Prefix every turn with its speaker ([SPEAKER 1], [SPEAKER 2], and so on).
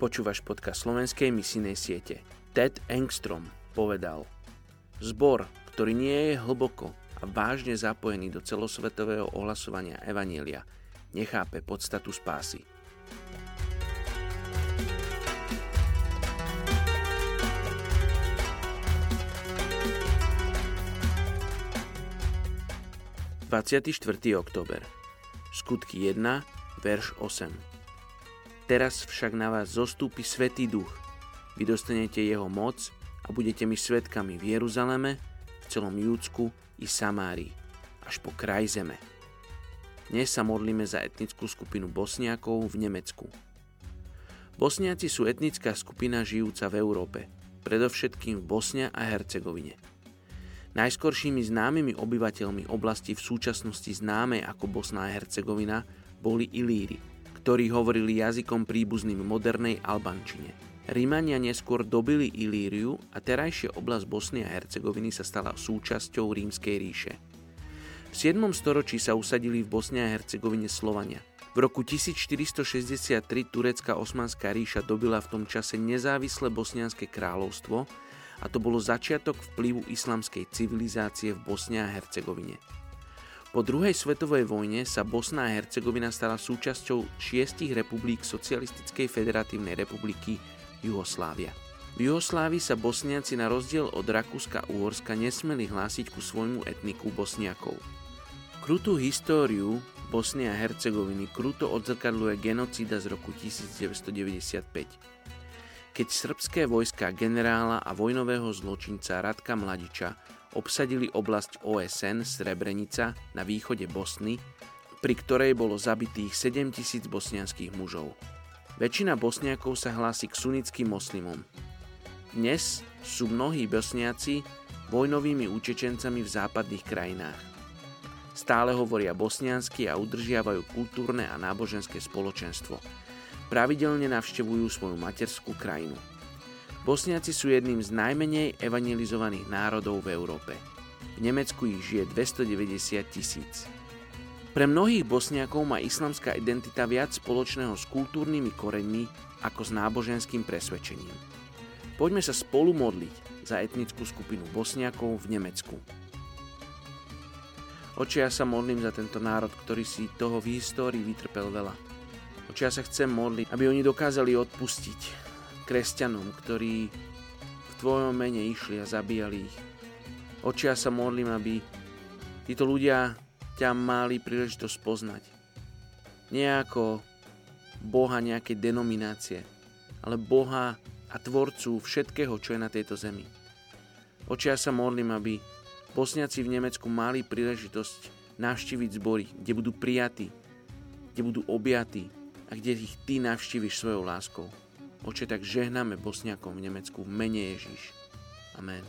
[SPEAKER 1] Počúvaš podcast slovenskej misijnej siete. Ted Engstrom povedal Zbor, ktorý nie je hlboko a vážne zapojený do celosvetového ohlasovania Evanielia, nechápe podstatu spásy. ...24. október. Skutky 1, verš 8. Teraz však na vás zostúpi Svetý Duch. Vy dostanete jeho moc a budete mi svetkami v Jeruzaleme, v celom Júdsku i Samárii, až po kraj zeme. Dnes sa modlíme za etnickú skupinu Bosniakov v Nemecku. Bosniaci sú etnická skupina žijúca v Európe, predovšetkým v Bosne a Hercegovine. Najskoršími známymi obyvateľmi oblasti v súčasnosti známej ako Bosna a Hercegovina boli Ilíri – ktorí hovorili jazykom príbuzným modernej albančine. Rímania neskôr dobili Ilíriu a terajšia oblasť Bosny a Hercegoviny sa stala súčasťou rímskej ríše. V 7. storočí sa usadili v Bosne a Hercegovine Slovania. V roku 1463 turecká osmanská ríša dobila v tom čase nezávislé bosnianské kráľovstvo a to bolo začiatok vplyvu islamskej civilizácie v Bosne a Hercegovine. Po druhej svetovej vojne sa Bosna a Hercegovina stala súčasťou šiestich republik Socialistickej federatívnej republiky Juhoslávia. V Juhoslávii sa Bosniaci na rozdiel od Rakúska a Uhorska nesmeli hlásiť ku svojmu etniku Bosniakov. Krutú históriu Bosny a Hercegoviny kruto odzrkadluje genocída z roku 1995 keď srbské vojska generála a vojnového zločinca Radka Mladiča obsadili oblasť OSN Srebrenica na východe Bosny, pri ktorej bolo zabitých 7000 bosnianských mužov. Väčšina bosniakov sa hlási k sunnickým moslimom. Dnes sú mnohí bosniaci vojnovými utečencami v západných krajinách. Stále hovoria bosniansky a udržiavajú kultúrne a náboženské spoločenstvo. Pravidelne navštevujú svoju materskú krajinu. Bosniaci sú jedným z najmenej evangelizovaných národov v Európe. V Nemecku ich žije 290 tisíc. Pre mnohých Bosniakov má islamská identita viac spoločného s kultúrnymi koreňmi ako s náboženským presvedčením. Poďme sa spolu modliť za etnickú skupinu Bosniakov v Nemecku. Oči ja sa modlím za tento národ, ktorý si toho v histórii vytrpel veľa. Oči ja sa chcem modliť, aby oni dokázali odpustiť, kresťanom, ktorí v Tvojom mene išli a zabíjali ich. Očia sa modlím, aby títo ľudia ťa mali príležitosť poznať. Nie ako Boha nejakej denominácie, ale Boha a Tvorcu všetkého, čo je na tejto zemi. Očia sa modlím, aby Bosniaci v Nemecku mali príležitosť navštíviť zbory, kde budú prijatí, kde budú objatí a kde ich Ty navštíviš svojou láskou. Oče, tak žehnáme Bosniakom v Nemecku mene Ježíš. Amen.